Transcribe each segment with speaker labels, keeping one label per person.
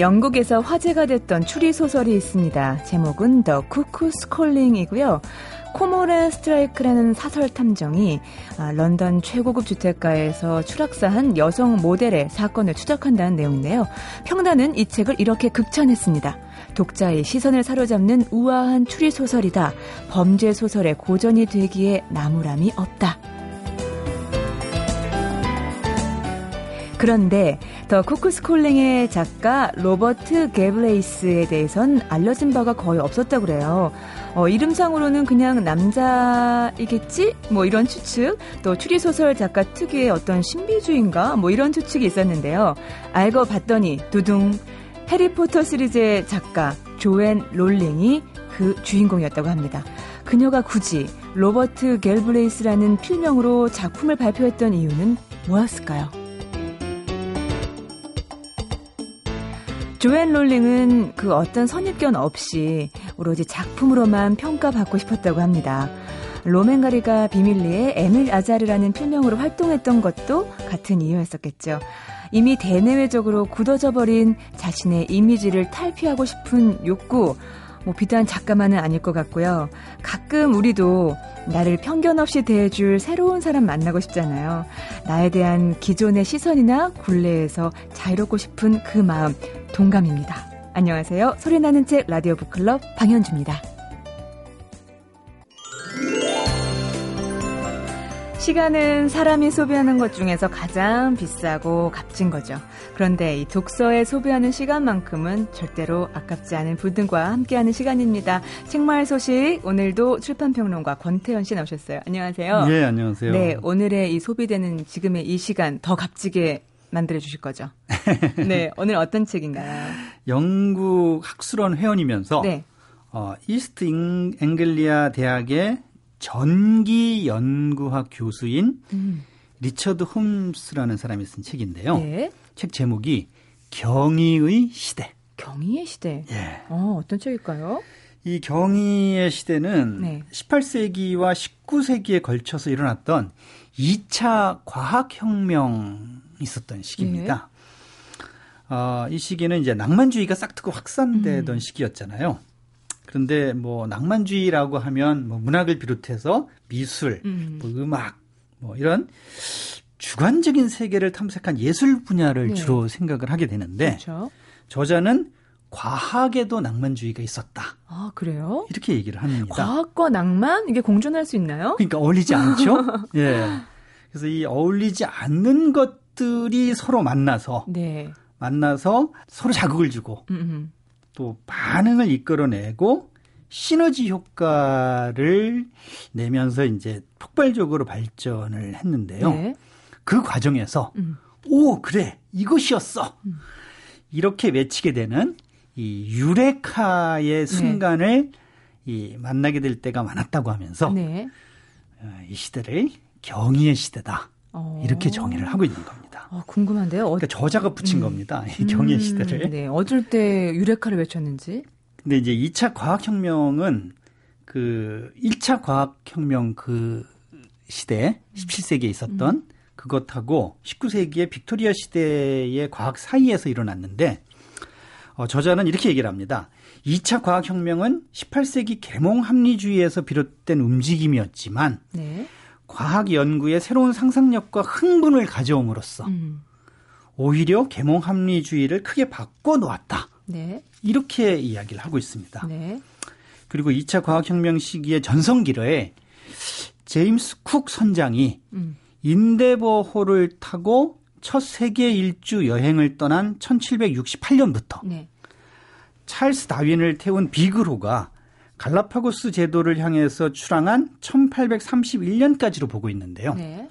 Speaker 1: 영국에서 화제가 됐던 추리 소설이 있습니다. 제목은 더 쿠쿠스 콜링이고요. 코모렌 스트라이크라는 사설 탐정이 아, 런던 최고급 주택가에서 추락사한 여성 모델의 사건을 추적한다는 내용인데요. 평단은 이 책을 이렇게 극찬했습니다. 독자의 시선을 사로잡는 우아한 추리 소설이다. 범죄 소설의 고전이 되기에 나무람이 없다. 그런데 The Cuckoo's Calling의 작가 로버트 갤브레이스에 대해선 알려진 바가 거의 없었다고 그래요. 어, 이름상으로는 그냥 남자이겠지? 뭐 이런 추측, 또 추리소설 작가 특유의 어떤 신비주의인가? 뭐 이런 추측이 있었는데요. 알고 봤더니 두둥 해리포터 시리즈의 작가 조앤 롤링이 그 주인공이었다고 합니다. 그녀가 굳이 로버트 갤브레이스라는 필명으로 작품을 발표했던 이유는 뭐였을까요? 조앤 롤링은 그 어떤 선입견 없이 오로지 작품으로만 평가받고 싶었다고 합니다. 로맨가리가 비밀리에 에밀 아자르라는 필명으로 활동했던 것도 같은 이유였었겠죠. 이미 대내외적으로 굳어져 버린 자신의 이미지를 탈피하고 싶은 욕구, 뭐 비단 작가만은 아닐 것 같고요. 가끔 우리도 나를 편견 없이 대해줄 새로운 사람 만나고 싶잖아요. 나에 대한 기존의 시선이나 굴레에서 자유롭고 싶은 그 마음 동감입니다. 안녕하세요. 소리나는 책 라디오 북클럽 방현주입니다. 시간은 사람이 소비하는 것 중에서 가장 비싸고 값진 거죠. 그런데 이 독서에 소비하는 시간만큼은 절대로 아깝지 않은 분들과 함께하는 시간입니다. 책마을 소식 오늘도 출판평론가 권태현 씨 나오셨어요. 안녕하세요.
Speaker 2: 네, 안녕하세요.
Speaker 1: 네, 오늘의 이 소비되는 지금의 이 시간 더 값지게 만들어 주실 거죠. 네, 오늘 어떤 책인가요?
Speaker 2: 영국 학술원 회원이면서 네. 어, 이스트 앵글리아 대학의 전기 연구학 교수인 음. 리처드 홈스라는 사람이 쓴 책인데요. 네. 책 제목이 경의의 시대.
Speaker 1: 경의의 시대. 예. 어, 어떤 책일까요?
Speaker 2: 이 경의의 시대는 네. 18세기와 19세기에 걸쳐서 일어났던 2차 과학혁명 있었던 시기입니다. 네. 어, 이 시기는 이제 낭만주의가 싹트고 확산되던 음. 시기였잖아요. 그런데 뭐 낭만주의라고 하면 뭐 문학을 비롯해서 미술, 음. 뭐 음악, 뭐 이런 주관적인 세계를 탐색한 예술 분야를 네. 주로 생각을 하게 되는데 그렇죠. 저자는 과학에도 낭만주의가 있었다.
Speaker 1: 아, 그래요?
Speaker 2: 이렇게 얘기를 합니다.
Speaker 1: 과학과 낭만? 이게 공존할 수 있나요?
Speaker 2: 그러니까 어울리지 않죠? 예. 그래서 이 어울리지 않는 것들이 서로 만나서 네. 만나서 서로 자극을 주고 음음. 또 반응을 이끌어내고 시너지 효과를 내면서 이제 폭발적으로 발전을 했는데요. 네. 그 과정에서 음. 오 그래 이것이었어 음. 이렇게 외치게 되는 이 유레카의 네. 순간을 네. 이 만나게 될 때가 많았다고 하면서 네. 어, 이 시대를 경의의 시대다. 어. 이렇게 정의를 하고 있는 겁니다.
Speaker 1: 어, 궁금한데요.
Speaker 2: 어... 그러니까 저자가 붙인 음. 겁니다. 이 경의 음, 시대를.
Speaker 1: 네. 어쩔 때 유레카를 외쳤는지.
Speaker 2: 근데 이제 2차 과학혁명은 그 1차 과학혁명 그 시대, 17세기에 있었던 음. 그것하고 19세기의 빅토리아 시대의 과학 사이에서 일어났는데 어, 저자는 이렇게 얘기를 합니다. 2차 과학혁명은 18세기 계몽 합리주의에서 비롯된 움직임이었지만 네. 과학 연구에 새로운 상상력과 흥분을 가져옴으로써 음. 오히려 계몽 합리주의를 크게 바꿔 놓았다. 네. 이렇게 이야기를 하고 있습니다. 네. 그리고 2차 과학혁명 시기의 전성기로에 제임스 쿡 선장이 음. 인데버호를 타고 첫 세계 일주 여행을 떠난 1768년부터 네. 찰스 다윈을 태운 비그로가 갈라파고스 제도를 향해서 출항한 1831년까지로 보고 있는데요. 네.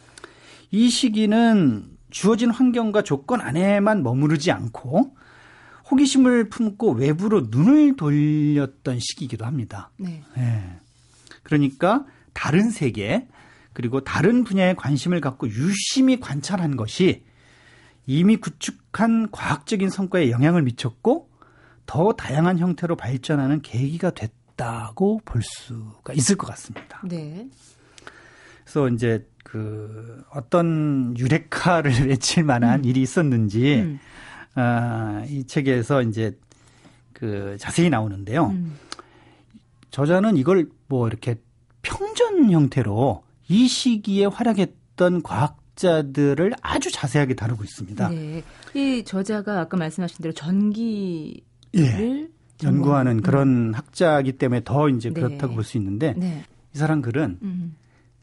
Speaker 2: 이 시기는 주어진 환경과 조건 안에만 머무르지 않고 호기심을 품고 외부로 눈을 돌렸던 시기이기도 합니다. 네. 네. 그러니까 다른 세계 그리고 다른 분야에 관심을 갖고 유심히 관찰한 것이 이미 구축한 과학적인 성과에 영향을 미쳤고 더 다양한 형태로 발전하는 계기가 됐다. 있다고 볼 수가 있을 것 같습니다. 네. 그래서 이제 그 어떤 유레카를 외칠 만한 음. 일이 있었는지 음. 아, 이 책에서 이제 그 자세히 나오는데요. 음. 저자는 이걸 뭐 이렇게 평전 형태로 이 시기에 활약했던 과학자들을 아주 자세하게 다루고 있습니다. 네.
Speaker 1: 이 저자가 아까 말씀하신 대로 전기를 예.
Speaker 2: 연구하는 음. 그런 학자이기 때문에 더 이제 네. 그렇다고 볼 수 있는데 네. 이 사람 글은 음.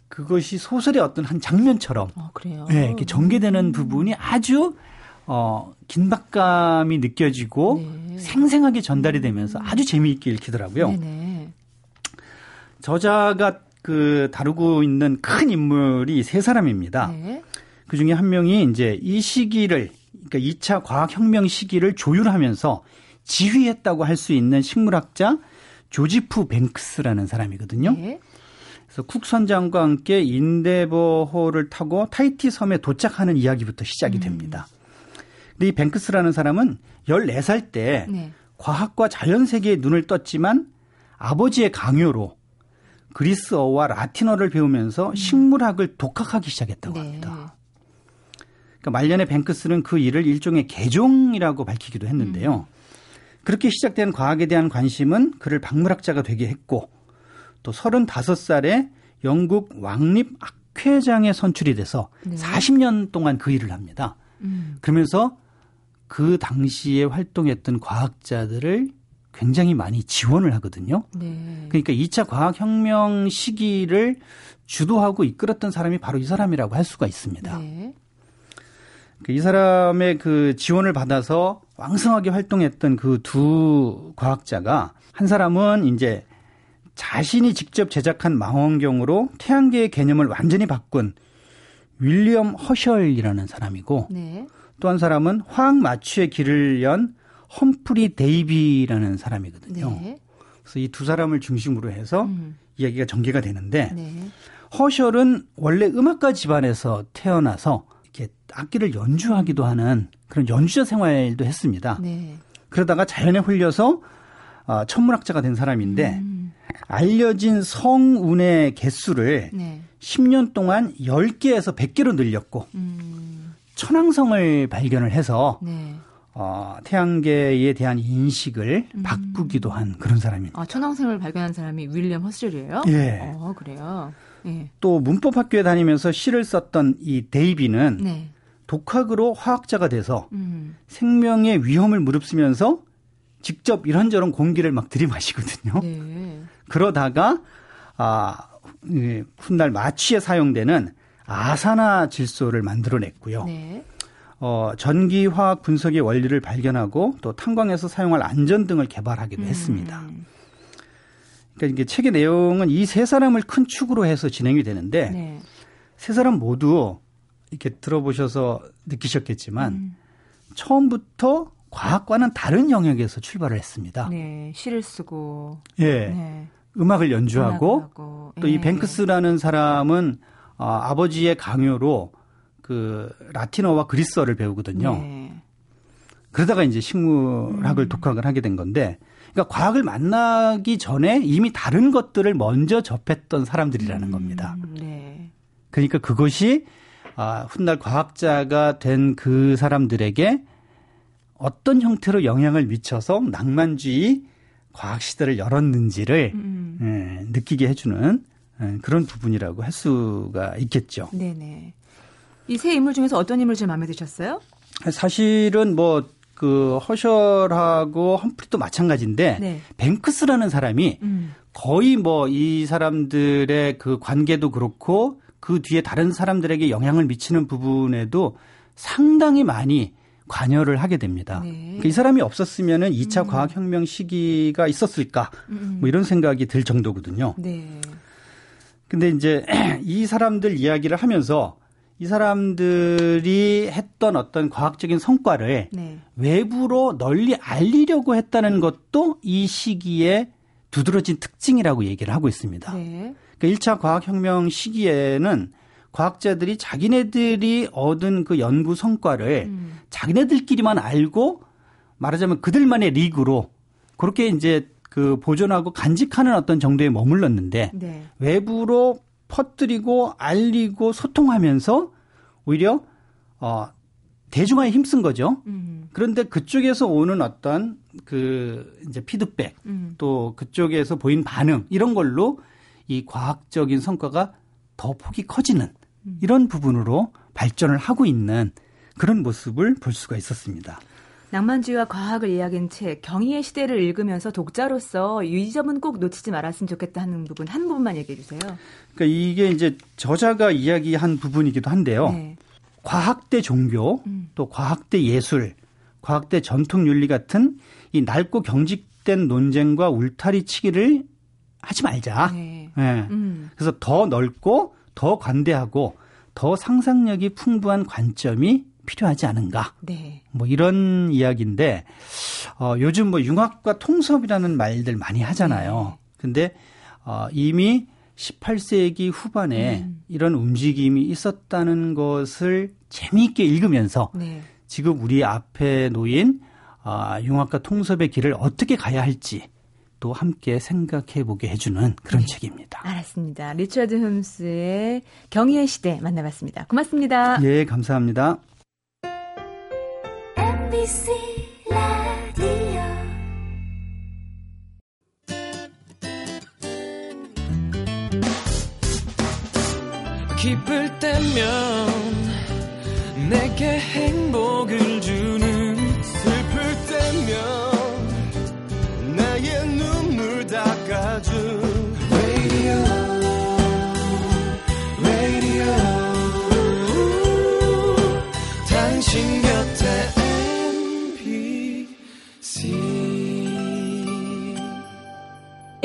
Speaker 2: 그것이 소설의 어떤 한 장면처럼 어, 그래요. 네, 이렇게 전개되는 음. 부분이 아주 어, 긴박감이 느껴지고 네. 생생하게 전달이 되면서 아주 재미있게 읽히더라고요. 네네. 저자가 그 다루고 있는 큰 인물이 세 사람입니다. 네. 그 중에 한 명이 이제 이 시기를 그러니까 2차 과학혁명 시기를 조율하면서 지휘했다고 할 수 있는 식물학자 조지프 뱅크스라는 사람이거든요. 네. 그래서 쿡 선장과 함께 인데버호를 타고 타이티 섬에 도착하는 이야기부터 시작이 음. 됩니다. 근데 이 뱅크스라는 사람은 14살 때 네. 과학과 자연 세계에 눈을 떴지만 아버지의 강요로 그리스어와 라틴어를 배우면서 음. 식물학을 독학하기 시작했다고 네. 합니다. 그러니까 말년에 뱅크스는 그 일을 일종의 개종이라고 밝히기도 했는데요. 음. 그렇게 시작된 과학에 대한 관심은 그를 박물학자가 되게 했고 또 35살에 영국 왕립 학회장에 선출이 돼서 네. 40년 동안 그 일을 합니다. 음. 그러면서 그 당시에 활동했던 과학자들을 굉장히 많이 지원을 하거든요. 네. 그러니까 2차 과학혁명 시기를 주도하고 이끌었던 사람이 바로 이 사람이라고 할 수가 있습니다. 네. 그이 사람의 그 지원을 받아서 왕성하게 활동했던 그 두 과학자가 한 사람은 이제 자신이 직접 제작한 망원경으로 태양계의 개념을 완전히 바꾼 윌리엄 허셜이라는 사람이고 네. 또 한 사람은 화학 마취의 길을 연 험프리 데이비라는 사람이거든요. 네. 그래서 이 두 사람을 중심으로 해서 음. 이야기가 전개가 되는데 네. 허셜은 원래 음악가 집안에서 태어나서 이렇게 악기를 연주하기도 하는 그런 연주자 생활도 했습니다. 네. 그러다가 자연에 홀려서 어, 천문학자가 된 사람인데 음. 알려진 성운의 개수를 네. 10년 동안 10개에서 100개로 늘렸고 음. 천왕성을 발견을 해서 네. 어, 태양계에 대한 인식을 음. 바꾸기도 한 그런 사람입니다.
Speaker 1: 아, 천왕성을 발견한 사람이 윌리엄 허슬이에요?
Speaker 2: 예.
Speaker 1: 어, 그래요. 예.
Speaker 2: 또 문법 학교에 다니면서 시를 썼던 이 데이비는 네. 독학으로 화학자가 돼서 음. 생명의 위험을 무릅쓰면서 직접 이런저런 공기를 막 들이마시거든요. 네. 그러다가 아 훗날 마취에 사용되는 아사나 질소를 만들어냈고요. 네. 어, 전기 화학 분석의 원리를 발견하고 또 탄광에서 사용할 안전 등을 개발하기도 음. 했습니다. 그러니까 이게 책의 내용은 이 세 사람을 큰 축으로 해서 진행이 되는데 네. 세 사람 모두 이렇게 들어보셔서 느끼셨겠지만 음. 처음부터 과학과는 다른 영역에서 출발을 했습니다.
Speaker 1: 네, 시를 쓰고
Speaker 2: 예. 네. 음악을 연주하고 또이 예. 뱅크스라는 사람은 어, 아버지의 강요로 그 라틴어와 그리스어를 배우거든요. 네. 그러다가 이제 식물학을 음. 독학을 하게 된 건데, 그러니까 과학을 만나기 전에 이미 다른 것들을 먼저 접했던 사람들이라는 음. 겁니다. 네. 그러니까 그것이 아, 훗날 과학자가 된 그 사람들에게 어떤 형태로 영향을 미쳐서 낭만주의 과학 시대를 열었는지를 음. 예, 느끼게 해주는 예, 그런 부분이라고 할 수가 있겠죠.
Speaker 1: 네네. 이 세 인물 중에서 어떤 인물 제일 마음에 드셨어요?
Speaker 2: 사실은 뭐 그 허셜하고 험프리도 마찬가지인데 네. 뱅크스라는 사람이 음. 거의 뭐 이 사람들의 그 관계도 그렇고 그 뒤에 다른 사람들에게 영향을 미치는 부분에도 상당히 많이 관여를 하게 됩니다. 네. 그러니까 이 사람이 없었으면은 2차 음. 과학혁명 시기가 있었을까? 음. 뭐 이런 생각이 들 정도거든요. 네. 근데 이제 이 사람들 이야기를 하면서 이 사람들이 했던 어떤 과학적인 성과를 네. 외부로 널리 알리려고 했다는 것도 이 시기에 두드러진 특징이라고 얘기를 하고 있습니다. 네. 그러니까 1차 과학혁명 시기에는 과학자들이 자기네들이 얻은 그 연구 성과를 음. 자기네들끼리만 알고 말하자면 그들만의 리그로 그렇게 이제 그 보존하고 간직하는 어떤 정도에 머물렀는데 네. 외부로 퍼뜨리고 알리고 소통하면서 오히려 어 대중화에 힘쓴 거죠. 음. 그런데 그쪽에서 오는 어떤 그 이제 피드백 음. 또 그쪽에서 보인 반응 이런 걸로 이 과학적인 성과가 더 폭이 커지는 음. 이런 부분으로 발전을 하고 있는 그런 모습을 볼 수가 있었습니다.
Speaker 1: 낭만주의와 과학을 이야기한 책 경희의 시대를 읽으면서 독자로서 이 점은 꼭 놓치지 말았으면 좋겠다 하는 부분 한 부분만 얘기해 주세요.
Speaker 2: 그러니까 이게 이제 저자가 이야기한 부분이기도 한데요. 네. 과학 대 종교, 음. 또 과학 대 예술, 과학 대 전통 윤리 같은 이 낡고 경직된 논쟁과 울타리치기를 하지 말자. 네. 네. 음. 그래서 더 넓고 더 관대하고 더 상상력이 풍부한 관점이 필요하지 않은가. 네. 뭐 이런 이야기인데 어, 요즘 뭐 융합과 통섭이라는 말들 많이 하잖아요. 네. 근데 어, 이미 18세기 후반에 음. 이런 움직임이 있었다는 것을 재미있게 읽으면서 네. 지금 우리 앞에 놓인 어, 융합과 통섭의 길을 어떻게 가야 할지 또 함께 생각해 보게 해주는 그런 네. 책입니다.
Speaker 1: 알았습니다. 리처드 홈스의 경의의 시대 만나봤습니다. 고맙습니다.
Speaker 2: 예, 감사합니다. MBC 라디오. 기쁠 때면 내게 행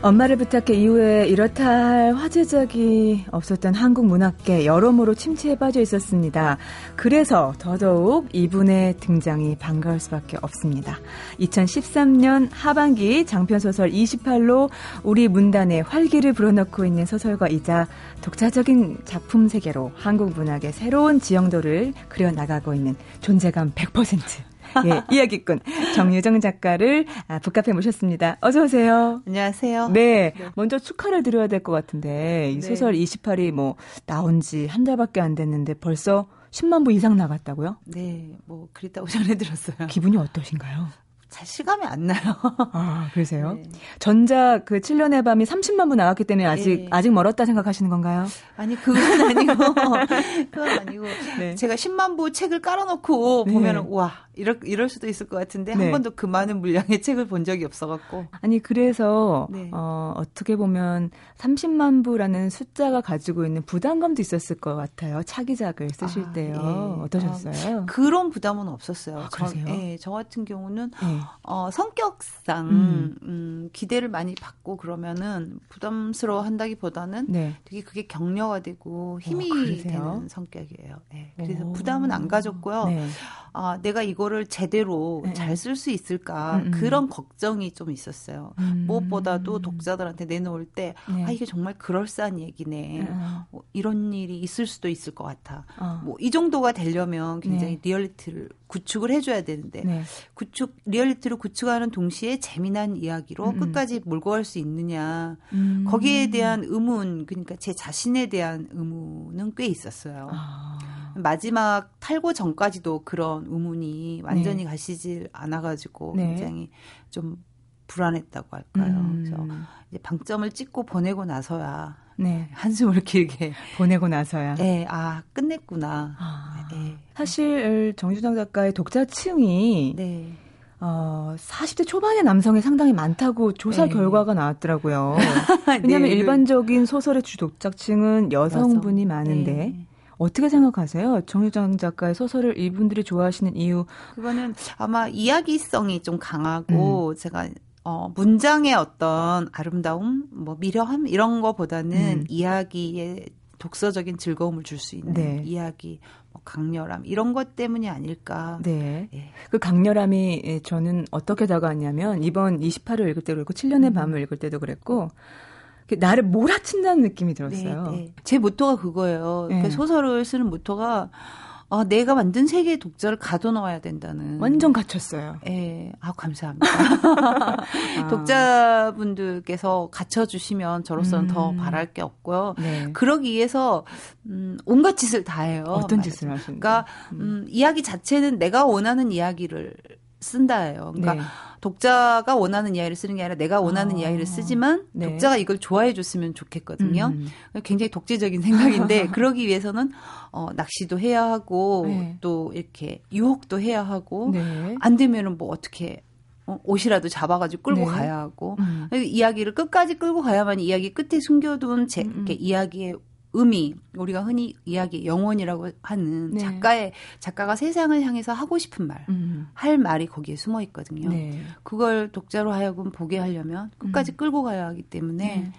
Speaker 1: 엄마를 부탁해 이후에 이렇다 할 화제작이 없었던 한국 문학계 여러모로 침체에 빠져 있었습니다. 그래서 더더욱 이분의 등장이 반가울 수밖에 없습니다. 2013년 하반기 장편소설 28로 우리 문단에 활기를 불어넣고 있는 소설가이자 독자적인 작품 세계로 한국 문학의 새로운 지형도를 그려나가고 있는 존재감 100% 예, 이야기꾼 정유정 작가를 아, 북카페 모셨습니다. 어서 오세요.
Speaker 3: 안녕하세요.
Speaker 1: 네, 네. 먼저 축하를 드려야 될 것 같은데 이 네. 소설 28이 뭐 나온 지 한 달밖에 안 됐는데 벌써 10만 부 이상 나갔다고요?
Speaker 3: 네, 뭐 그랬다고 전해 들었어요.
Speaker 1: 기분이 어떠신가요?
Speaker 3: 잘 실감이 안 나요.
Speaker 1: 아, 그러세요? 네. 전작 그 7년의 밤이 30만 부 나왔기 때문에 아직 네. 아직 멀었다 생각하시는 건가요?
Speaker 3: 아니, 그건 아니고. 그건 아니고. 네. 제가 10만 부 책을 깔아 놓고 네. 보면은 와, 이럴 이럴 수도 있을 것 같은데 네. 한 번도 그 많은 물량의 책을 본 적이 없어 갖고.
Speaker 1: 아니, 그래서 네. 어, 어떻게 보면 30만 부라는 숫자가 가지고 있는 부담감도 있었을 것 같아요. 차기작을 쓰실 아, 때요. 예. 어떠셨어요?
Speaker 3: 아, 그런 부담은 없었어요. 아,
Speaker 1: 그러세요?
Speaker 3: 저, 예, 저 같은 경우는 어, 성격상 음. 음. 기대를 많이 받고 그러면은 부담스러워 한다기보다는 네. 되게 그게 격려가 되고 힘이 어, 되는 성격이에요. 네. 그래서 오. 부담은 안 가졌고요. 네. 아, 내가 이거를 제대로 네. 잘 쓸 수 있을까 음, 음. 그런 걱정이 좀 있었어요. 음. 무엇보다도 독자들한테 내놓을 때 네. 아, 이게 정말 그럴싸한 얘기네. 어. 뭐, 이런 일이 있을 수도 있을 것 같아. 어. 뭐 이 정도가 되려면 굉장히 네. 리얼리티를 구축을 해줘야 되는데 네. 구축 리얼리티를 구축하는 동시에 재미난 이야기로 음. 끝까지 몰고 갈 수 있느냐 음. 거기에 대한 의문 그러니까 제 자신에 대한 의문은 꽤 있었어요. 아. 마지막 탈고 전까지도 그런 의문이 완전히 네. 가시질 않아가지고 네. 굉장히 좀 불안했다고 할까요. 음. 그래서 이제 방점을 찍고 보내고 나서야 네. 한숨을 길게
Speaker 1: 보내고 나서야.
Speaker 3: 네, 아 끝냈구나. 아, 네.
Speaker 1: 사실 정주정 작가의 독자층이 네. 어, 40대 초반의 남성이 상당히 많다고 조사 네. 결과가 나왔더라고요. 왜냐하면 네. 일반적인 소설의 주독자층은 여성분이 여성. 많은데 네. 어떻게 생각하세요? 정유정 작가의 소설을 이분들이 좋아하시는 이유?
Speaker 3: 그거는 아마 이야기성이 좀 강하고 음. 제가 어, 문장의 어떤 아름다움, 뭐 미려함 이런 거보다는 음. 이야기에 독서적인 즐거움을 줄 수 있는 네. 이야기, 뭐 강렬함 이런 것 때문이 아닐까.
Speaker 1: 네. 예. 그 강렬함이 예, 저는 어떻게 다가왔냐면 이번 28을 읽을 때도 그렇고 7년의 음. 밤을 읽을 때도 그랬고 나를 몰아친다는 느낌이 들었어요. 네, 네.
Speaker 3: 제 모토가 그거예요. 그러니까 네. 소설을 쓰는 모토가 어, 내가 만든 세계의 독자를 가둬놓아야 된다는.
Speaker 1: 완전 갇혔어요.
Speaker 3: 예. 아, 감사합니다. 아. 독자분들께서 갇혀주시면 저로서는 음. 더 바랄 게 없고요. 네. 그러기 위해서, 음, 온갖 짓을 다 해요.
Speaker 1: 어떤 짓을 하시는
Speaker 3: 그러니까, 음, 음, 이야기 자체는 내가 원하는 이야기를 쓴다예요. 그러니까 네. 독자가 원하는 이야기를 쓰는 게 아니라 내가 원하는 아. 이야기를 쓰지만 네. 독자가 이걸 좋아해 줬으면 좋겠거든요. 음. 굉장히 독재적인 생각인데 그러기 위해서는 어 낚시도 해야 하고 네. 또 이렇게 유혹도 해야 하고 네. 안 되면은 뭐 어떻게 어, 옷이라도 잡아가지고 끌고 네. 가야 하고 음. 이야기를 끝까지 끌고 가야만 이야기 끝에 숨겨둔 제 음. 음. 이야기의 의미 우리가 흔히 이야기 영혼이라고 하는 네. 작가의 작가가 세상을 향해서 하고 싶은 말, 음. 할 말이 거기에 숨어 있거든요. 네. 그걸 독자로 하여금 보게 하려면 끝까지 음. 끌고 가야 하기 때문에 네.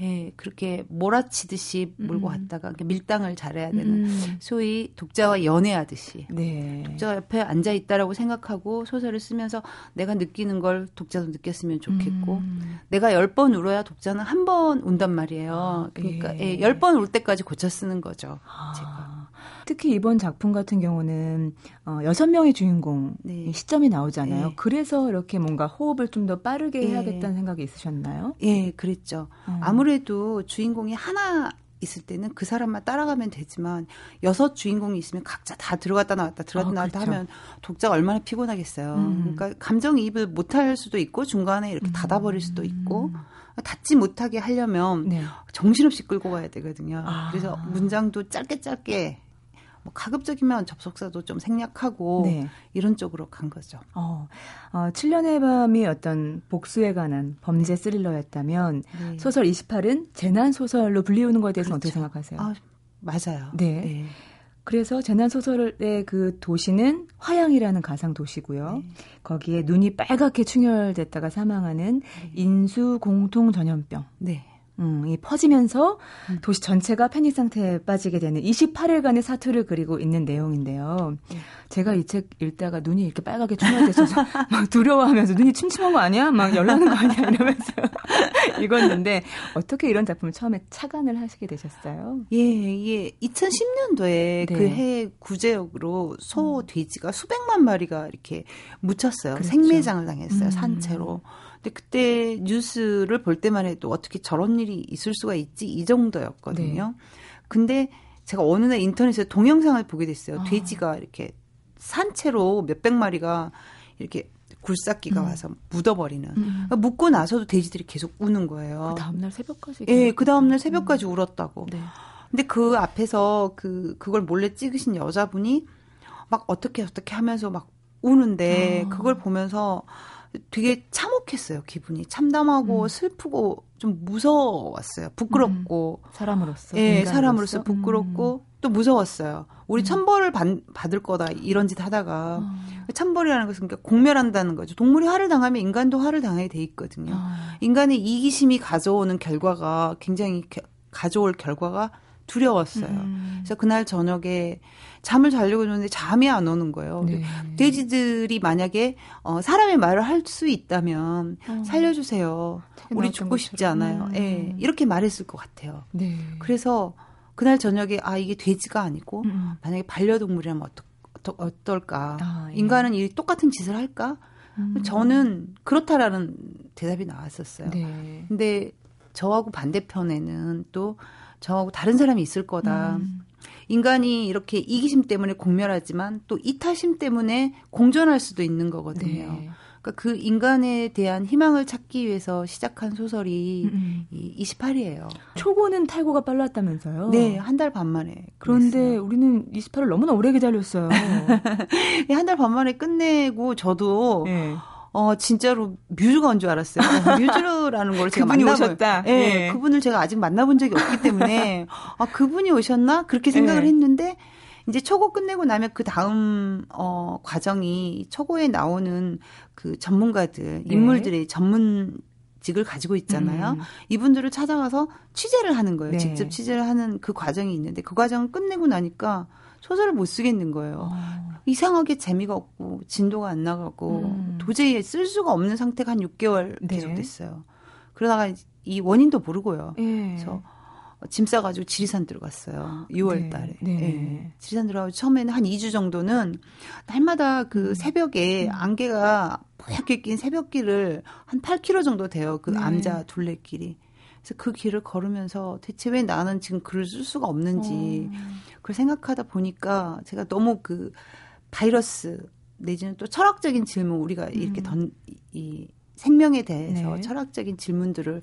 Speaker 3: 예, 그렇게 몰아치듯이 몰고 음. 갔다가 밀당을 잘해야 되는 음. 소위 독자와 연애하듯이 네. 독자 옆에 앉아 있다라고 생각하고 소설을 쓰면서 내가 느끼는 걸 독자도 느꼈으면 좋겠고 음. 내가 열 번 울어야 독자는 한 번 운단 말이에요. 아, 그러니까 예. 예, 열번 울 때까지 고쳐 쓰는 거죠. 아. 제가.
Speaker 1: 특히 이번 작품 같은 경우는 어, 여섯 명의 주인공 네. 시점이 나오잖아요. 네. 그래서 이렇게 뭔가 호흡을 좀 더 빠르게 네. 해야겠다는 생각이 있으셨나요?
Speaker 3: 예, 그랬죠. 음. 아무래도 주인공이 하나 있을 때는 그 사람만 따라가면 되지만 여섯 주인공이 있으면 각자 다 들어갔다 나왔다 들어갔다 어, 나왔다 그렇죠. 하면 독자가 얼마나 피곤하겠어요. 음. 그러니까 감정이입을 못할 수도 있고 중간에 이렇게 음. 닫아버릴 수도 있고 닫지 못하게 하려면 네. 정신없이 끌고 가야 되거든요. 아. 그래서 문장도 짧게 짧게 뭐 가급적이면 접속사도 좀 생략하고 네. 이런 쪽으로 간 거죠. 어,
Speaker 1: 어 7년의 밤이 어떤 복수에 관한 범죄 스릴러였다면 네. 소설 28은 재난 소설로 불리우는 것에 대해서 그렇죠. 어떻게 생각하세요? 아,
Speaker 3: 맞아요.
Speaker 1: 네. 네. 그래서 재난 소설의 그 도시는 화양이라는 가상 도시고요. 네. 거기에 눈이 빨갛게 충혈됐다가 사망하는 네. 인수 공통 전염병. 네. 음, 이 퍼지면서 음. 도시 전체가 패닉 상태에 빠지게 되는 28일간의 사투를 그리고 있는 내용인데요. 네. 제가 이 책 읽다가 눈이 이렇게 빨갛게 충혈돼서 막 두려워하면서 눈이 침침한 거 아니야? 막 열나는 거 아니야? 이러면서 읽었는데 어떻게 이런 작품을 처음에 착안을 하시게 되셨어요?
Speaker 3: 예, 예. 2010년도에 네. 그해 구제역으로 소 음. 돼지가 수백만 마리가 이렇게 묻혔어요. 그렇죠. 생매장을 당했어요. 음. 산채로. 근데 그때 뉴스를 볼 때만 해도 어떻게 저런 일이 있을 수가 있지 이 정도였거든요. 네. 근데 제가 어느 날 인터넷에 동영상을 보게 됐어요. 아. 돼지가 이렇게 산채로 몇백 마리가 이렇게 굴삭기가 음. 와서 묻어버리는. 음. 그러니까 묻고 나서도 돼지들이 계속 우는 거예요.
Speaker 1: 그 다음날 새벽까지.
Speaker 3: 예, 그 다음날 새벽까지 음. 울었다고. 네. 근데 그 앞에서 그 그걸 몰래 찍으신 여자분이 막 어떻게 어떻게 하면서 막 우는데 아. 그걸 보면서 되게 참혹했어요 기분이 참담하고 음. 슬프고 좀 무서웠어요 부끄럽고
Speaker 1: 음. 사람으로서
Speaker 3: 예 사람으로서 부끄럽고 음. 또 무서웠어요 우리 음. 천벌을 받, 받을 거다 이런 짓 하다가 어. 천벌이라는 것은 그러니까 공멸한다는 거죠 동물이 화를 당하면 인간도 화를 당하게 돼 있거든요 어. 인간의 이기심이 가져오는 결과가 굉장히 겨, 가져올 결과가 두려웠어요. 음. 그래서 그날 저녁에 잠을 자려고 했는데 잠이 안 오는 거예요. 네. 돼지들이 만약에 어, 사람의 말을 할 수 있다면 어. 살려주세요. 우리 죽고 싶지 않아요. 예, 음. 네, 이렇게 말했을 것 같아요. 네. 그래서 그날 저녁에 아 이게 돼지가 아니고 음. 만약에 반려동물이라면 어떠, 어떨까? 아, 예. 인간은 이 똑같은 짓을 할까? 음. 저는 그렇다라는 대답이 나왔었어요. 네. 근데 저하고 반대편에는 또 저하고 다른 사람이 있을 거다. 음. 인간이 이렇게 이기심 때문에 공멸하지만 또 이타심 때문에 공존할 수도 있는 거거든요. 네. 그러니까 그 인간에 대한 희망을 찾기 위해서 시작한 소설이 음. 이 28이에요.
Speaker 1: 초고는 탈고가 빨랐다면서요?
Speaker 3: 네, 한 달 반 만에.
Speaker 1: 그런데 끝냈어요. 우리는 28을 너무나 오래 기다렸어요.
Speaker 3: 한 달 반 만에 끝내고 저도 네. 어 진짜로 뮤즈가 온 줄 알았어요. 어, 뮤즈라는 걸 제가
Speaker 1: 만나 오셨다.
Speaker 3: 예, 네. 그분을 제가 아직 만나본 적이 없기 때문에 아 그분이 오셨나 그렇게 생각을 네. 했는데 이제 초고 끝내고 나면 그 다음 어 과정이 초고에 나오는 그 전문가들 네. 인물들의 전문 직을 가지고 있잖아요. 음. 이분들을 찾아가서 취재를 하는 거예요. 네. 직접 취재를 하는 그 과정이 있는데 그 과정을 끝내고 나니까 소설을 못 쓰겠는 거예요. 어. 이상하게 재미가 없고 진도가 안 나가고 음. 도저히 쓸 수가 없는 상태가 한 6개월 네. 계속됐어요. 그러다가 이 원인도 모르고요. 네. 그래서 짐 싸가지고 지리산 들어갔어요. 6월 네, 달에. 네. 네. 지리산 들어가고 처음에는 한 2주 정도는 날마다 그 음. 새벽에 음. 안개가 뽀얗게 낀 새벽길을 한 8km 정도 돼요. 그 네. 암자 둘레길이. 그래서 그 길을 걸으면서 대체 왜 나는 지금 글을 쓸 수가 없는지 어. 그걸 생각하다 보니까 제가 너무 그 바이러스 내지는 또 철학적인 질문 우리가 이렇게 음. 던, 이 생명에 대해서 네. 철학적인 질문들을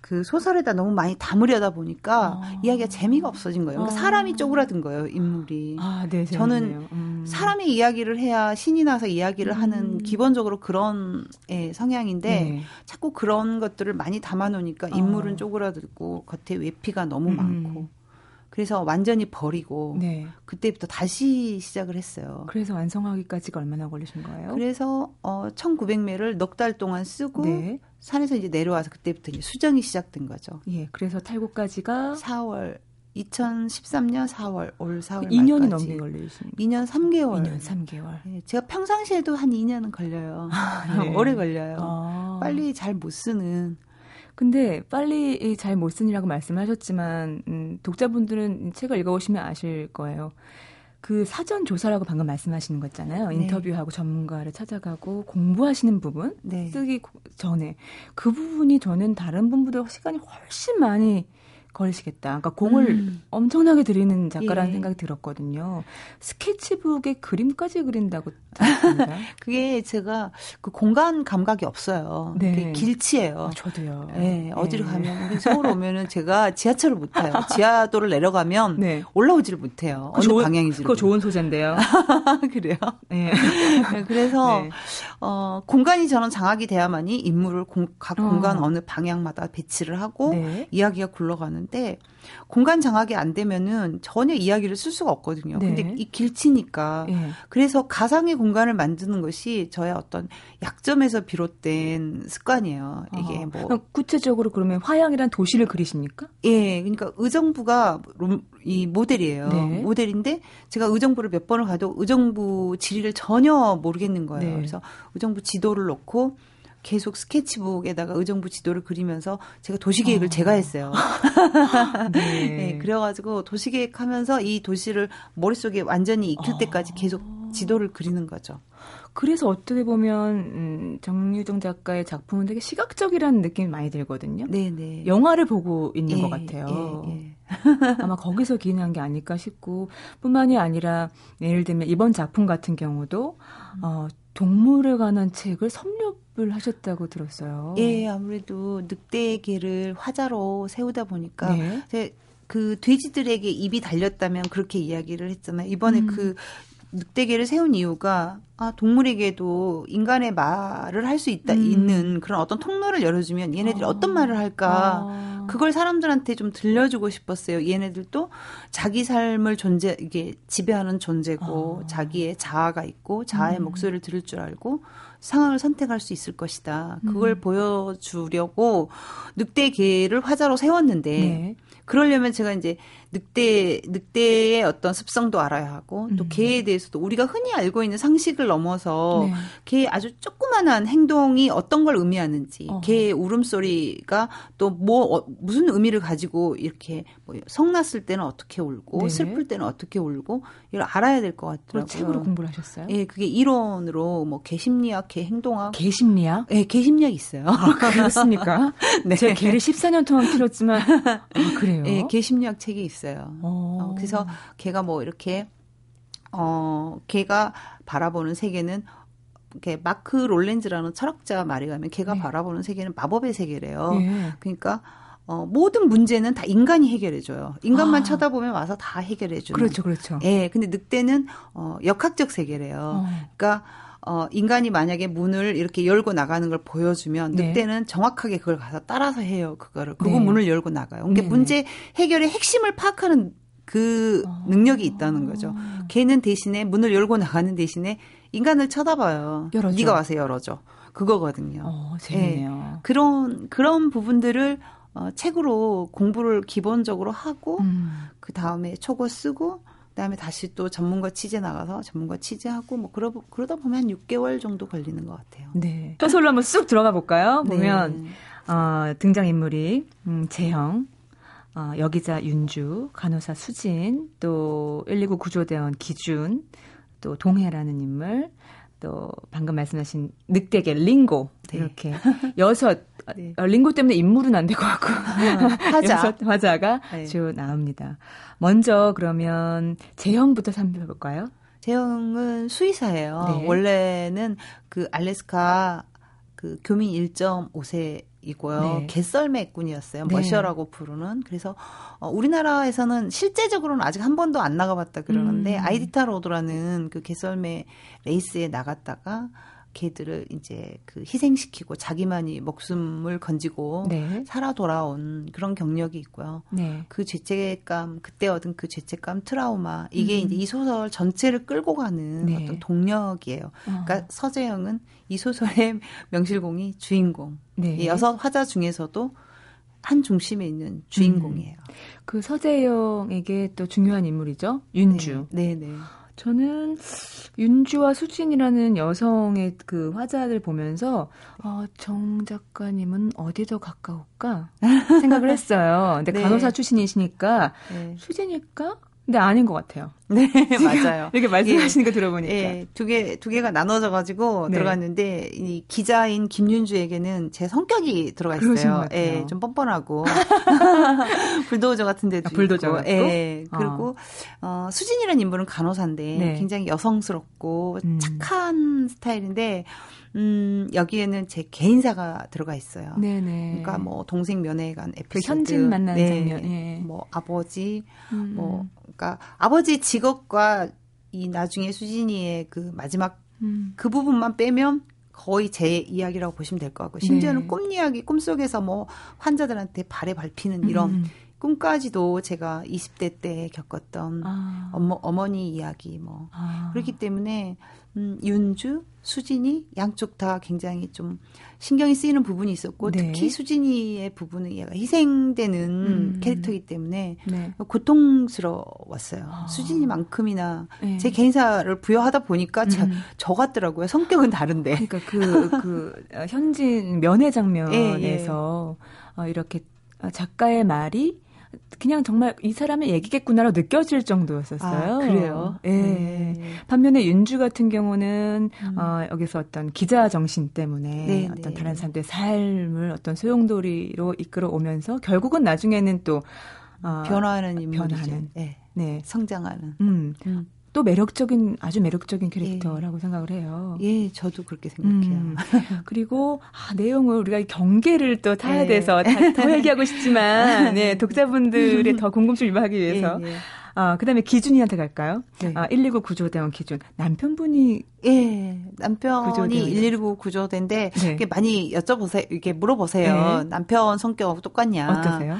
Speaker 3: 그 소설에다 너무 많이 담으려다 보니까 아. 이야기가 재미가 없어진 거예요. 그러니까 아. 사람이 쪼그라든 거예요, 인물이. 아, 네, 저는 음. 사람이 이야기를 해야 신이 나서 이야기를 음. 하는 기본적으로 그런 예, 성향인데 네. 자꾸 그런 것들을 많이 담아 놓으니까 인물은 아. 쪼그라들고 겉에 외피가 너무 음. 많고 그래서 완전히 버리고 네. 그때부터 다시 시작을 했어요.
Speaker 1: 그래서 완성하기까지가 얼마나 걸리신 거예요?
Speaker 3: 그래서 어 1900매를 넉 달 동안 쓰고 네. 산에서 이제 내려와서 그때부터 이제 수정이 시작된 거죠.
Speaker 1: 예. 그래서 탈곡까지가
Speaker 3: 4월 2013년 4월 올 4월
Speaker 1: 2년이 넘게 걸리신
Speaker 3: 2년 3개월.
Speaker 1: 2년 3개월.
Speaker 3: 예, 제가 평상시에도 한 2년은 걸려요. 아, 예. 오래 걸려요. 아. 빨리 잘 못 쓰는
Speaker 1: 근데 빨리 잘 못 쓰니라고 말씀하셨지만 음, 독자분들은 책을 읽어보시면 아실 거예요. 그 사전 조사라고 방금 말씀하시는 거 있잖아요. 네. 인터뷰하고 전문가를 찾아가고 공부하시는 부분 네. 쓰기 전에 그 부분이 저는 다른 분보다 시간이 훨씬 많이 걸리시겠다. 그러니까 공을 음. 엄청나게 들이는 작가라는 예. 생각이 들었거든요. 스케치북에 그림까지 그린다고 들었습니다.
Speaker 3: 그게 제가 그 공간 감각이 없어요. 네. 길치예요.
Speaker 1: 아, 저도요.
Speaker 3: 네. 네. 어디로 가면 서울 오면은 제가 지하철을 못 타요. 지하도를 내려가면 네. 올라오지를 못해요. 어느 좋은, 방향인지.
Speaker 1: 그거 좋은 소재인데요.
Speaker 3: 그래요? 네. 네. 그래서 네. 어 공간이 저는 장악이 돼야만이 인물을 공, 각 공간 어. 느 방향마다 배치를 하고 네. 이야기가 굴러가는 하는데 공간 장악이 안 되면은 전혀 이야기를 쓸 수가 없거든요. 네. 근데 이 길치니까 네. 그래서 가상의 공간을 만드는 것이 저의 어떤 약점에서 비롯된 습관이에요. 이게 아, 뭐
Speaker 1: 구체적으로 그러면 화양이란 도시를 그리십니까?
Speaker 3: 예, 그러니까 의정부가 이 모델이에요. 네. 모델인데 제가 의정부를 몇 번을 가도 의정부 지리를 전혀 모르겠는 거예요. 네. 그래서 의정부 지도를 놓고 계속 스케치북에다가 의정부 지도를 그리면서 제가 도시계획을 어. 제가 했어요. 네. 네. 그래가지고 도시계획 하면서 이 도시를 머릿속에 완전히 익힐 때까지 계속 지도를 그리는 거죠.
Speaker 1: 그래서 어떻게 보면 음, 정유정 작가의 작품은 되게 시각적이라는 느낌이 많이 들거든요. 네네. 네. 영화를 보고 있는 예, 것 같아요. 예, 예. 아마 거기서 기인한 게 아닐까 싶고 뿐만이 아니라 예를 들면 이번 작품 같은 경우도 어, 동물에 관한 책을 섭렵 을 하셨다고 들었어요.
Speaker 3: 예, 아무래도 늑대계를 화자로 세우다 보니까 네. 그 돼지들에게 입이 달렸다면 그렇게 이야기를 했잖아요. 이번에 음. 그 늑대계를 세운 이유가 아 동물에게도 인간의 말을 할 수 있다 음. 있는 그런 어떤 통로를 열어주면 얘네들이 어. 어떤 말을 할까 어. 그걸 사람들한테 좀 들려주고 싶었어요. 얘네들도 자기 삶을 존재 이게 지배하는 존재고 어. 자기의 자아가 있고 자아의 음. 목소리를 들을 줄 알고 상황을 선택할 수 있을 것이다. 그걸 음. 보여주려고 늑대계를 화자로 세웠는데 네. 그러려면 제가 이제 늑대 늑대의 어떤 습성도 알아야 하고 또 음. 개에 대해서도 우리가 흔히 알고 있는 상식을 넘어서 네. 개의 아주 조그만한 행동이 어떤 걸 의미하는지 어. 개의 울음소리가 또뭐 어, 무슨 의미를 가지고 이렇게 뭐 성났을 때는 어떻게 울고 네. 슬플 때는 어떻게 울고 이걸 알아야 될 것 같더라고요.
Speaker 1: 책으로 공부를 하셨어요?
Speaker 3: 예, 그게 이론으로 뭐 개심리학, 개행동학.
Speaker 1: 개심리학?
Speaker 3: 예, 개심리학 있어요.
Speaker 1: 아, 그렇습니까? 네. 제가 개를 14년 동안 키웠지만 아, 그래요?
Speaker 3: 예, 개심리학 책이 있어요. 있어요. 어, 그래서 걔가 뭐 이렇게 어 걔가 바라보는 세계는 이렇게 마크 롤렌즈라는 철학자 말에 가면 걔가 네. 바라보는 세계는 마법의 세계래요. 네. 그러니까 어, 모든 문제는 다 인간이 해결해줘요. 인간만 아. 쳐다보면 와서 다 해결해주는.
Speaker 1: 그렇죠, 그렇죠.
Speaker 3: 예, 근데 늑대는 어, 역학적 세계래요. 어. 그러니까 어, 인간이 만약에 문을 이렇게 열고 나가는 걸 보여주면 네. 늑대는 정확하게 그걸 가서 따라서 해요. 그거를. 그거 네. 문을 열고 나가요. 그러니까 네. 문제 해결의 핵심을 파악하는 그 아. 능력이 있다는 거죠. 걔는 대신에 문을 열고 나가는 대신에 인간을 쳐다봐요. 열어줘. 네가 와서 열어줘. 그거거든요.
Speaker 1: 어, 재밌네요. 네.
Speaker 3: 그런 그런 부분들을 어, 책으로 공부를 기본적으로 하고 음. 그 다음에 초고 쓰고 그다음에 다시 또 전문가 취재 나가서 전문가 취재하고 뭐 그러, 그러다 보면 한 6개월 정도 걸리는 것 같아요.
Speaker 1: 네. 소설로 한번 쑥 들어가 볼까요? 네. 보면 어, 등장 인물이, 음, 재형, 어, 여기자 윤주, 간호사 수진, 또 119 구조대원 기준, 또 동해라는 인물, 또 방금 말씀하신 늑대계 링고 네. 이렇게 여섯 네. 어, 링고 때문에 인물은 안 될 것 같고 화자 여섯 화자가 네. 주 나옵니다. 먼저 그러면 재형부터 살펴볼까요?
Speaker 3: 재형은 수의사예요. 네. 원래는 그 알래스카 그 교민 1.5세 이고요. 네. 개썰매꾼이었어요. 네. musher라고 부르는. 그래서 어, 우리나라에서는 실제적으로는 아직 한 번도 안 나가봤다 그러는데 음. 아이디타로드라는 그 개썰매 레이스에 나갔다가 개들을 이제 그 희생시키고 자기만이 목숨을 건지고 네. 살아 돌아온 그런 경력이 있고요. 네. 그 죄책감 그때 얻은 그 죄책감 트라우마 이게 음. 이제 이 소설 전체를 끌고 가는 네. 어떤 동력이에요. 어. 그러니까 서재영은 이 소설의 명실공히 주인공. 네. 이 여섯 화자 중에서도 한 중심에 있는 주인공이에요. 음.
Speaker 1: 그 서재영에게 또 중요한 인물이죠. 윤주.
Speaker 3: 네, 네. 네.
Speaker 1: 저는 윤주와 수진이라는 여성의 그 화자를 보면서 어, 정 작가님은 어디 더 가까울까 생각을 했어요. 근데 네. 간호사 출신이시니까 네. 수진일까? 근데 아닌 것 같아요.
Speaker 3: 네, 맞아요.
Speaker 1: 이렇게 말씀하시는 예, 거 들어보니까.
Speaker 3: 예, 두 개, 두 개가 나눠져 가지고 네. 들어갔는데, 이 기자인 김윤주에게는 제 성격이 들어가 있어요. 예, 좀 뻔뻔하고. 불도저 같은 데도. 아,
Speaker 1: 불도저 같고?
Speaker 3: 예, 그리고, 어, 어 수진이라는 인물은 간호사인데, 네. 굉장히 여성스럽고, 음. 착한 스타일인데, 음, 여기에는 제 개인사가 들어가 있어요. 네네. 그러니까 뭐 동생 면회에 간 에피소드. 그
Speaker 1: 현진 만나는 네. 장면. 예.
Speaker 3: 뭐 아버지, 음. 뭐 그러니까 아버지 직 업과 이 나중에 수진이의 그 마지막 음. 그 부분만 빼면 거의 제 이야기라고 보시면 될 것 같고 심지어는 네. 꿈 이야기 꿈속에서 뭐 환자들한테 발에 밟히는 이런 음. 꿈까지도 제가 20대 때 겪었던 아. 어머, 어머니 이야기 뭐 아. 그렇기 때문에 음, 윤주, 수진이 양쪽 다 굉장히 좀 신경이 쓰이는 부분이 있었고 네. 특히 수진이의 부분은 얘가 희생되는 음. 캐릭터이기 때문에 네. 고통스러웠어요. 아. 수진이만큼이나 네. 제 개인사를 부여하다 보니까 음. 저, 저 같더라고요. 성격은 다른데.
Speaker 1: 그러니까 그, 그 현진 면회 장면에서 예, 예. 어, 이렇게 작가의 말이 그냥 정말 이 사람의 얘기겠구나로 느껴질 정도였었어요.
Speaker 3: 아, 그래요?
Speaker 1: 예. 네. 반면에 윤주 같은 경우는 음. 어, 여기서 어떤 기자 정신 때문에 네, 어떤 네. 다른 사람들의 삶을 어떤 소용돌이로 이끌어 오면서 결국은 나중에는 또
Speaker 3: 어, 변화하는 인물이죠. 변화하는. 네. 네. 성장하는.
Speaker 1: 음. 음. 또 매력적인 아주 매력적인 캐릭터라고 예. 생각을 해요.
Speaker 3: 예, 저도 그렇게 생각해요. 음,
Speaker 1: 그리고 아, 내용을 우리가 경계를 또 타야 예. 돼서 다, 더 얘기하고 싶지만 네, 독자분들의 더 궁금증 유발하기 위해서 예, 예. 아, 그다음에 기준이한테 갈까요? 네. 아, 119 구조대원 기준. 남편분이
Speaker 3: 예, 남편이 119 구조대인데 네. 많이 여쭤보세요. 이렇게 물어보세요. 네. 남편 성격 똑같냐?
Speaker 1: 어떠세요?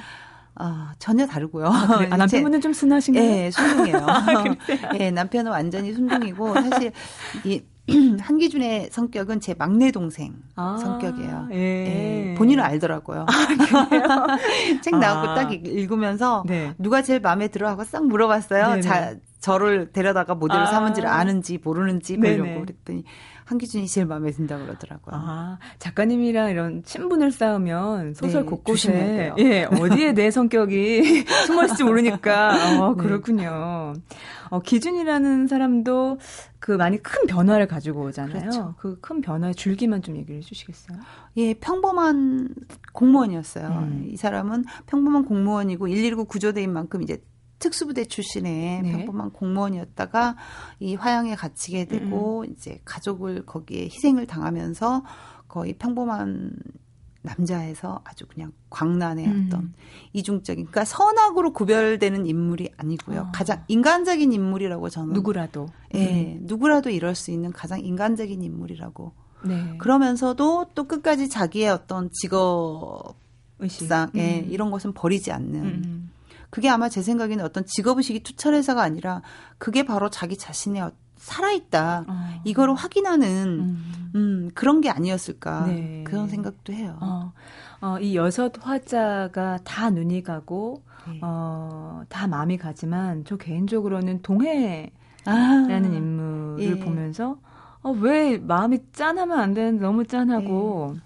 Speaker 3: 아, 전혀 다르고요.
Speaker 1: 아? 아, 남편분은 좀 순하신가요?
Speaker 3: 네, 순둥이에요. 아, 네, 남편은 완전히 순둥이고 사실 이 한기준의 성격은 제 막내 동생 아, 성격이에요. 예. 예. 본인은 알더라고요. 아, 책 나오고 아. 딱 읽으면서 네. 누가 제일 마음에 들어 하고 싹 물어봤어요. 네네. 자, 저를 데려다가 모델을 아. 삼은지를 아는지 모르는지 보려고 네네. 그랬더니 한기준이 제일 마음에 든다고 그러더라고요.
Speaker 1: 아, 작가님이랑 이런 친분을 쌓으면 소설 네, 곳곳에 예, 어디에 내 성격이 숨어 있을지 모르니까 어, 네. 그렇군요. 어, 기준이라는 사람도 그 많이 큰 변화를 가지고 오잖아요. 그렇죠. 그큰 변화의 줄기만 좀 얘기를 해 주시겠어요?
Speaker 3: 예, 평범한 공무원이었어요. 음. 이 사람은 평범한 공무원이고 119 구조대인 만큼 이제 특수부대 출신의 네. 평범한 공무원이었다가 이 화양에 갇히게 되고 음. 이제 가족을 거기에 희생을 당하면서 거의 평범한 남자에서 아주 그냥 광란의 음. 어떤 이중적인 그러니까 선악으로 구별되는 인물이 아니고요. 어. 가장 인간적인 인물이라고 저는
Speaker 1: 누구라도
Speaker 3: 예, 음. 누구라도 이럴 수 있는 가장 인간적인 인물이라고. 네. 그러면서도 또 끝까지 자기의 어떤 직업상 예, 음. 이런 것은 버리지 않는 음. 그게 아마 제 생각에는 어떤 직업의식이 투철해서가 아니라 그게 바로 자기 자신의 어, 살아있다. 어. 이거를 확인하는, 음. 음. 그런 게 아니었을까. 네. 그런 생각도 해요. 어.
Speaker 1: 어, 이 여섯 화자가 다 눈이 가고, 네. 어, 다 마음이 가지만, 저 개인적으로는 동해라는 아. 인물을 예. 보면서, 어, 왜 마음이 짠하면 안 되는데 너무 짠하고, 예.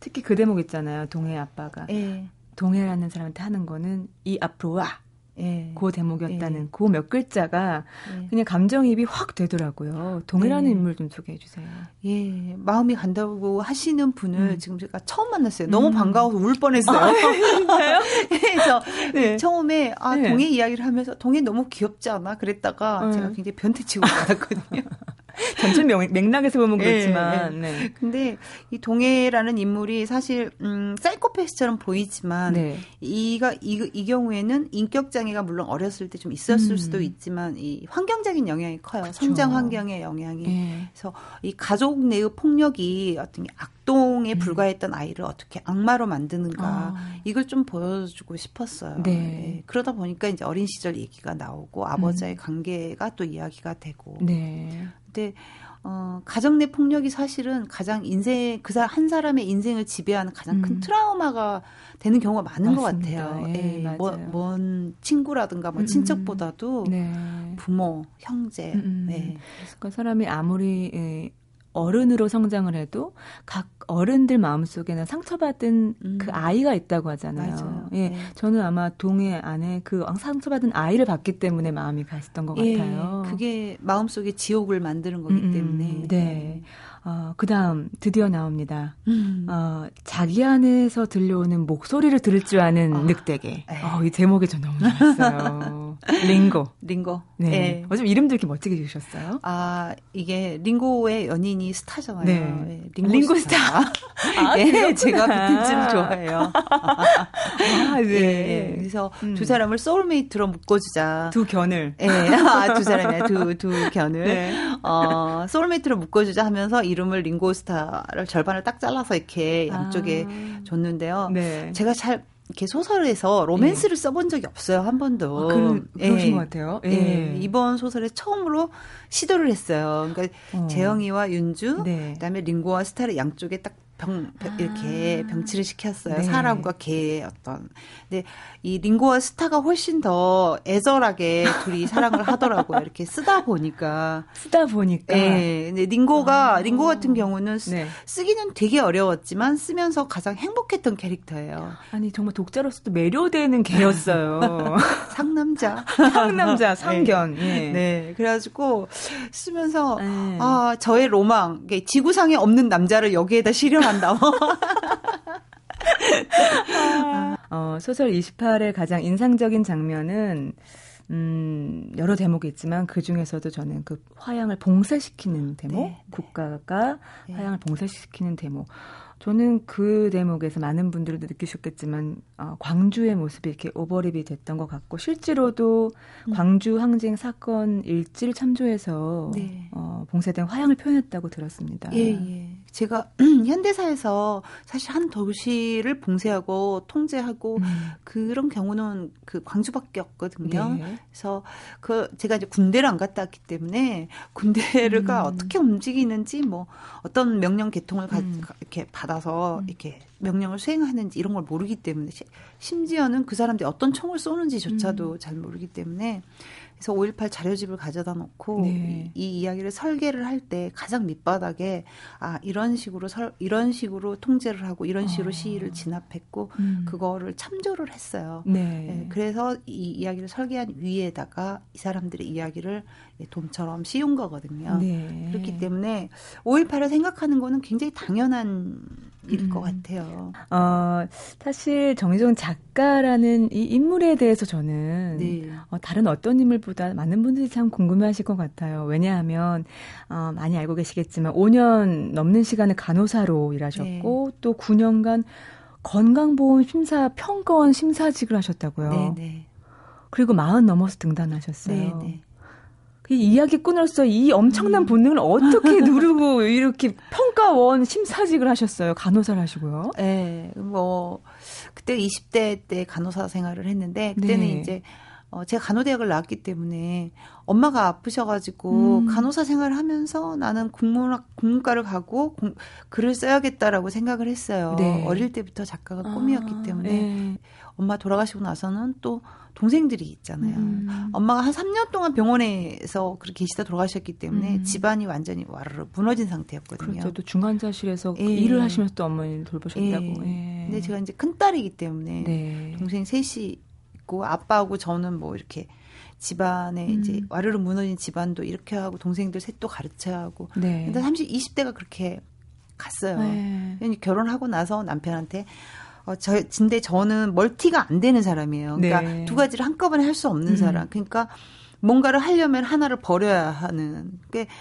Speaker 1: 특히 그 대목 있잖아요. 동해 아빠가. 예. 동해라는 사람한테 하는 거는 이 앞으로 와. 예. 그 대목이었다는 예. 그몇 글자가 예. 그냥 감정입이 확 되더라고요. 동해라는 네. 인물 좀 소개해 주세요.
Speaker 3: 예, 마음이 간다고 하시는 분을 음. 지금 제가 처음 만났어요. 너무 음. 반가워서 울 뻔했어요. 아, 그래서 네. 처음에 아 네. 동해 이야기를 하면서 동해 너무 귀엽지 않아? 그랬다가 음. 제가 굉장히 변태치고 받았거든요.
Speaker 1: 전체 맥락에서 보면 네, 그렇지만. 네,
Speaker 3: 네. 근데 이 동해라는 인물이 사실 음 사이코패스처럼 보이지만 네. 이가 이, 이 경우에는 인격 장애가 물론 어렸을 때 좀 있었을 음. 수도 있지만 이 환경적인 영향이 커요. 그렇죠. 성장 환경의 영향이. 네. 그래서 이 가족 내의 폭력이 어떤 악 동에 음. 불과했던 아이를 어떻게 악마로 만드는가 아. 이걸 좀 보여주고 싶었어요. 네. 네. 그러다 보니까 이제 어린 시절 얘기가 나오고 아버지의 음. 관계가 또 이야기가 되고. 네. 근데 어, 가정 내 폭력이 사실은 가장 인생 그 한 사람의 인생을 지배하는 가장 큰 음. 트라우마가 되는 경우가 많은 맞습니다. 것 같아요. 예, 예, 뭐, 먼 친구라든가 뭐 음, 음. 친척보다도 네. 부모, 형제. 음, 음. 네.
Speaker 1: 그러니까 사람이 아무리 예, 어른으로 성장을 해도 각 어른들 마음속에는 상처받은 음. 그 아이가 있다고 하잖아요. 맞아요. 예. 네. 저는 아마 동해 안에 그 상처받은 아이를 봤기 때문에 마음이 갔었던 것 예. 같아요.
Speaker 3: 그게 마음속에 지옥을 만드는 거기 음, 음. 때문에. 네.
Speaker 1: 네. 어, 그 다음 드디어 나옵니다. 음. 어, 자기 안에서 들려오는 목소리를 들을 줄 아는 어. 늑대게. 어, 이 제목이 저 너무 좋았어요. 링고.
Speaker 3: 링고.
Speaker 1: 네. 네. 어쩜 이름도 이렇게 멋지게 지으셨어요?
Speaker 3: 아, 이게 링고의 연인이 스타잖아요. 네.
Speaker 1: 네. 링고, 링고 스타. 스타.
Speaker 3: 아, 예, 제가 비틀즈를 좋아해요. 아, 네. 예, 그래서 음. 두 사람을 soulmate로 묶어주자.
Speaker 1: 두 견을.
Speaker 3: 예. 아, 두 사람이야. 두, 두 견을. 네. 어, soulmate로 묶어주자 하면서 이름을 링고 스타를 절반을 딱 잘라서 이렇게 양쪽에 아. 줬는데요. 네. 제가 잘 이렇게 소설에서 로맨스를 네. 써본 적이 없어요 한 번도.
Speaker 1: 아, 그러, 그러신 예. 것 같아요. 예.
Speaker 3: 예. 이번 소설에 처음으로 시도를 했어요. 그러니까 어. 재영이와 윤주, 네. 그다음에 링고와 스타를 양쪽에 딱 병, 병 이렇게 아. 병치를 시켰어요. 네. 사람과 개의 어떤. 근데 이 링고와 스타가 훨씬 더 애절하게 둘이 사랑을 하더라고요. 이렇게 쓰다 보니까.
Speaker 1: 쓰다 보니까.
Speaker 3: 네. 근데 링고가 아. 링고 같은 경우는 네. 쓰기는 되게 어려웠지만 쓰면서 가장 행복했던 캐릭터예요.
Speaker 1: 아니 정말 독자로서도 매료되는 개였어요.
Speaker 3: 상남자.
Speaker 1: 상남자, 상견.
Speaker 3: 네. 예. 네. 그래가지고 쓰면서 네. 아 저의 로망, 지구상에 없는 남자를 여기에다 실현한다.
Speaker 1: 어, 소설 28의 가장 인상적인 장면은 음, 여러 대목이 있지만 그 중에서도 저는 그 화양을 봉쇄시키는 대목, 네, 네. 국가가 네. 화양을 봉쇄시키는 대목. 저는 그 대목에서 많은 분들도 느끼셨겠지만 어, 광주의 모습이 이렇게 오버립이 됐던 것 같고 실제로도 음. 광주 항쟁 사건 일지를 참조해서 네. 어, 봉쇄된 화양을 표현했다고 들었습니다.
Speaker 3: 예, 예. 제가 현대사에서 사실 한 도시를 봉쇄하고 통제하고 음. 그런 경우는 그 광주밖에 없거든요. 네. 그래서 그 제가 이제 군대를 안 갔다 왔기 때문에 군대가 음. 어떻게 움직이는지 뭐 어떤 명령 개통을 가, 음. 이렇게 받아서 음. 이렇게 명령을 수행하는지 이런 걸 모르기 때문에 심지어는 그 사람들이 어떤 총을 쏘는지조차도 음. 잘 모르기 때문에 그래서 5.18 자료집을 가져다 놓고 네. 이, 이, 이야기를 설계를 할 때 가장 밑바닥에 아 이런 식으로 설 이런 식으로 통제를 하고 이런 식으로 어. 시위를 진압했고 음. 그거를 참조를 했어요. 네. 네. 그래서 이 이야기를 설계한 위에다가 이 사람들의 이야기를 돈처럼 씌운 거거든요. 네. 그렇기 때문에 5.18을 생각하는 거는 굉장히 당연한 일것 음. 같아요.
Speaker 1: 어, 사실 정희정 작가라는 이 인물에 대해서 저는 네. 어, 다른 어떤 인물보다 많은 분들이 참 궁금해하실 것 같아요. 왜냐하면 어, 많이 알고 계시겠지만 5년 넘는 시간을 간호사로 일하셨고 네. 또 9년간 건강보험 심사 평가원 심사직을 하셨다고요. 네, 네. 그리고 마흔 넘어서 등단하셨어요. 이 이야기꾼으로서 이 엄청난 음. 본능을 어떻게 누르고 이렇게 평가원 심사직을 하셨어요? 간호사를 하시고요.
Speaker 3: 네, 뭐 그때 20대 때 간호사 생활을 했는데 그때는 네. 이제 어, 제가 간호대학을 나왔기 때문에 엄마가 아프셔가지고 음. 간호사 생활을 하면서 나는 국문학, 국문과를 가고 공, 글을 써야겠다라고 생각을 했어요. 네. 어릴 때부터 작가가 꿈이었기 아, 때문에. 네. 엄마 돌아가시고 나서는 또 동생들이 있잖아요. 음. 엄마가 한 3년 동안 병원에서 그렇게 계시다 돌아가셨기 때문에 음. 집안이 완전히 와르르 무너진 상태였거든요.
Speaker 1: 그렇죠. 또 중환자실에서 예. 일을 하시면서 또 어머니를 돌보셨다고. 예.
Speaker 3: 예. 근데 제가 이제 큰 딸이기 때문에 네. 동생 셋이 있고 아빠하고 저는 뭐 이렇게 집안에 음. 이제 와르르 무너진 집안도 이렇게 하고 동생들 셋도 가르쳐야 하고. 네. 근데 30, 20대가 그렇게 갔어요. 네. 결혼하고 나서 남편한테 어, 저, 근데 저는 멀티가 안 되는 사람이에요. 그러니까 네. 두 가지를 한꺼번에 할 수 없는 음. 사람. 그러니까 뭔가를 하려면 하나를 버려야 하는. 그러니까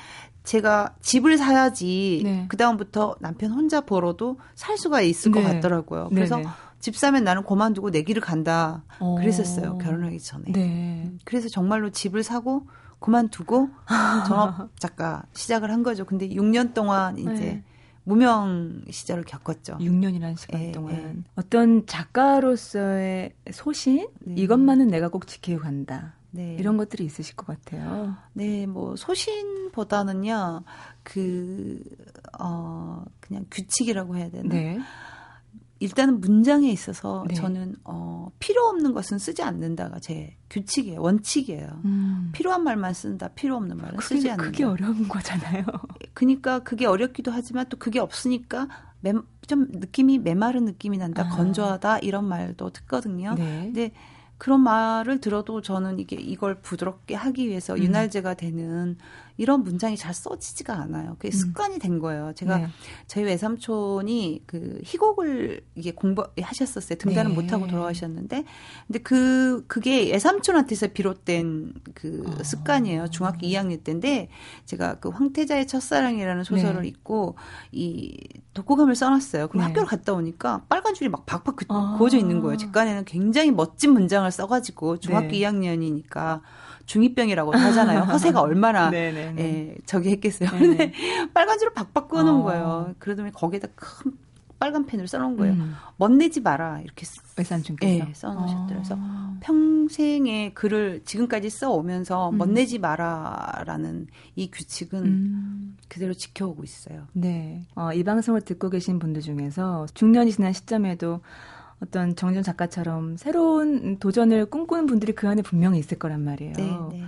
Speaker 3: 제가 집을 사야지 네. 그 다음부터 남편 혼자 벌어도 살 수가 있을 네. 것 같더라고요. 그래서 네, 네. 집 사면 나는 그만두고 내 길을 간다. 어. 그랬었어요. 결혼하기 전에. 네. 그래서 정말로 집을 사고 그만두고 전업 작가 시작을 한 거죠. 근데 6년 동안 이제 네. 무명 시절을 겪었죠.
Speaker 1: 6년이라는 시간 예, 동안. 예. 어떤 작가로서의 소신? 네. 이것만은 내가 꼭 지키고 간다. 네. 이런 것들이 있으실 것 같아요.
Speaker 3: 네, 뭐 소신보다는요, 그, 어, 그냥 규칙이라고 해야 되나? 네. 일단은 문장에 있어서 네. 저는 어 필요 없는 것은 쓰지 않는다가 제 규칙이에요 원칙이에요. 음. 필요한 말만 쓴다. 필요 없는 말은 그게, 쓰지 않는다.
Speaker 1: 그게 어려운 거잖아요.
Speaker 3: 그러니까 그게 어렵기도 하지만 또 그게 없으니까 매, 좀 느낌이 메마른 느낌이 난다. 아. 건조하다 이런 말도 듣거든요. 네. 근데 그런 말을 들어도 저는 이게 이걸 부드럽게 하기 위해서 음. 윤활제가 되는 이런 문장이 잘 써지지가 않아요. 그게 음. 습관이 된 거예요. 제가 네. 저희 외삼촌이 그 희곡을 이게 공부하셨었어요. 등단은 네. 못하고 돌아가셨는데, 근데 그 그게 외삼촌한테서 비롯된 그 어. 습관이에요. 중학교 2학년 때인데 제가 그 황태자의 첫사랑이라는 소설을 네. 읽고 이 독후감을 써놨어요. 그럼 네. 학교를 갔다 오니까 빨간 줄이 막 박박 그, 아. 그어져 있는 거예요. 직관에는 굉장히 멋진 문장을 써가지고 중학교 네. 2학년이니까. 중이병이라고 하잖아요. 허세가 얼마나 예, 저기 했겠어요. 근데 빨간 줄을 박박 끄는 어. 거예요. 그러더니 거기에다 큰 빨간 펜을 써놓은 거예요. 음. 멋내지 마라 이렇게
Speaker 1: 외삼촌께서
Speaker 3: 예, 써놓으셨더라고요. 그래서 어. 평생의 글을 지금까지 써오면서 음. 멋내지 마라라는 이 규칙은 음. 그대로 지켜오고 있어요.
Speaker 1: 네, 어, 이 방송을 듣고 계신 분들 중에서 중년이 지난 시점에도 어떤 정준 작가처럼 새로운 도전을 꿈꾸는 분들이 그 안에 분명히 있을 거란 말이에요. 네, 네.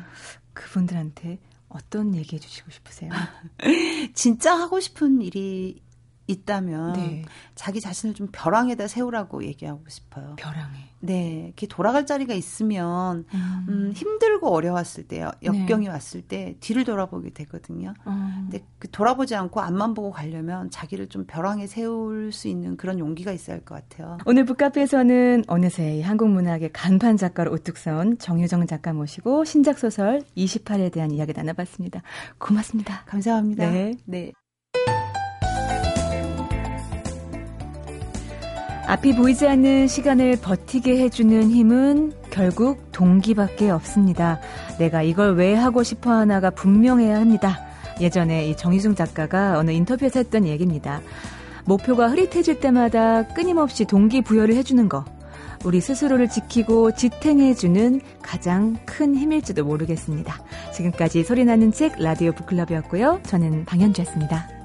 Speaker 1: 그분들한테 어떤 얘기 해주시고 싶으세요?
Speaker 3: 진짜 하고 싶은 일이 있다면 네. 자기 자신을 좀 벼랑에다 세우라고 얘기하고 싶어요.
Speaker 1: 벼랑에.
Speaker 3: 네, 이렇게 돌아갈 자리가 있으면 음. 음 힘들고 어려웠을 때, 역경이 네. 왔을 때 뒤를 돌아보게 되거든요. 음. 근데 그 돌아보지 않고 앞만 보고 가려면 자기를 좀 벼랑에 세울 수 있는 그런 용기가 있어야 할 것 같아요.
Speaker 1: 오늘 북카페에서는 어느새 한국 문학의 간판 작가로 우뚝 서온 정유정 작가 모시고 신작 소설 28에 대한 이야기 나눠봤습니다. 고맙습니다.
Speaker 3: 감사합니다.
Speaker 1: 네. 네. 앞이 보이지 않는 시간을 버티게 해주는 힘은 결국 동기밖에 없습니다. 내가 이걸 왜 하고 싶어 하나가 분명해야 합니다. 예전에 이 정희중 작가가 어느 인터뷰에서 했던 얘기입니다. 목표가 흐릿해질 때마다 끊임없이 동기부여를 해주는 거. 우리 스스로를 지키고 지탱해주는 가장 큰 힘일지도 모르겠습니다. 지금까지 소리나는 책 라디오 북클럽이었고요. 저는 방현주였습니다.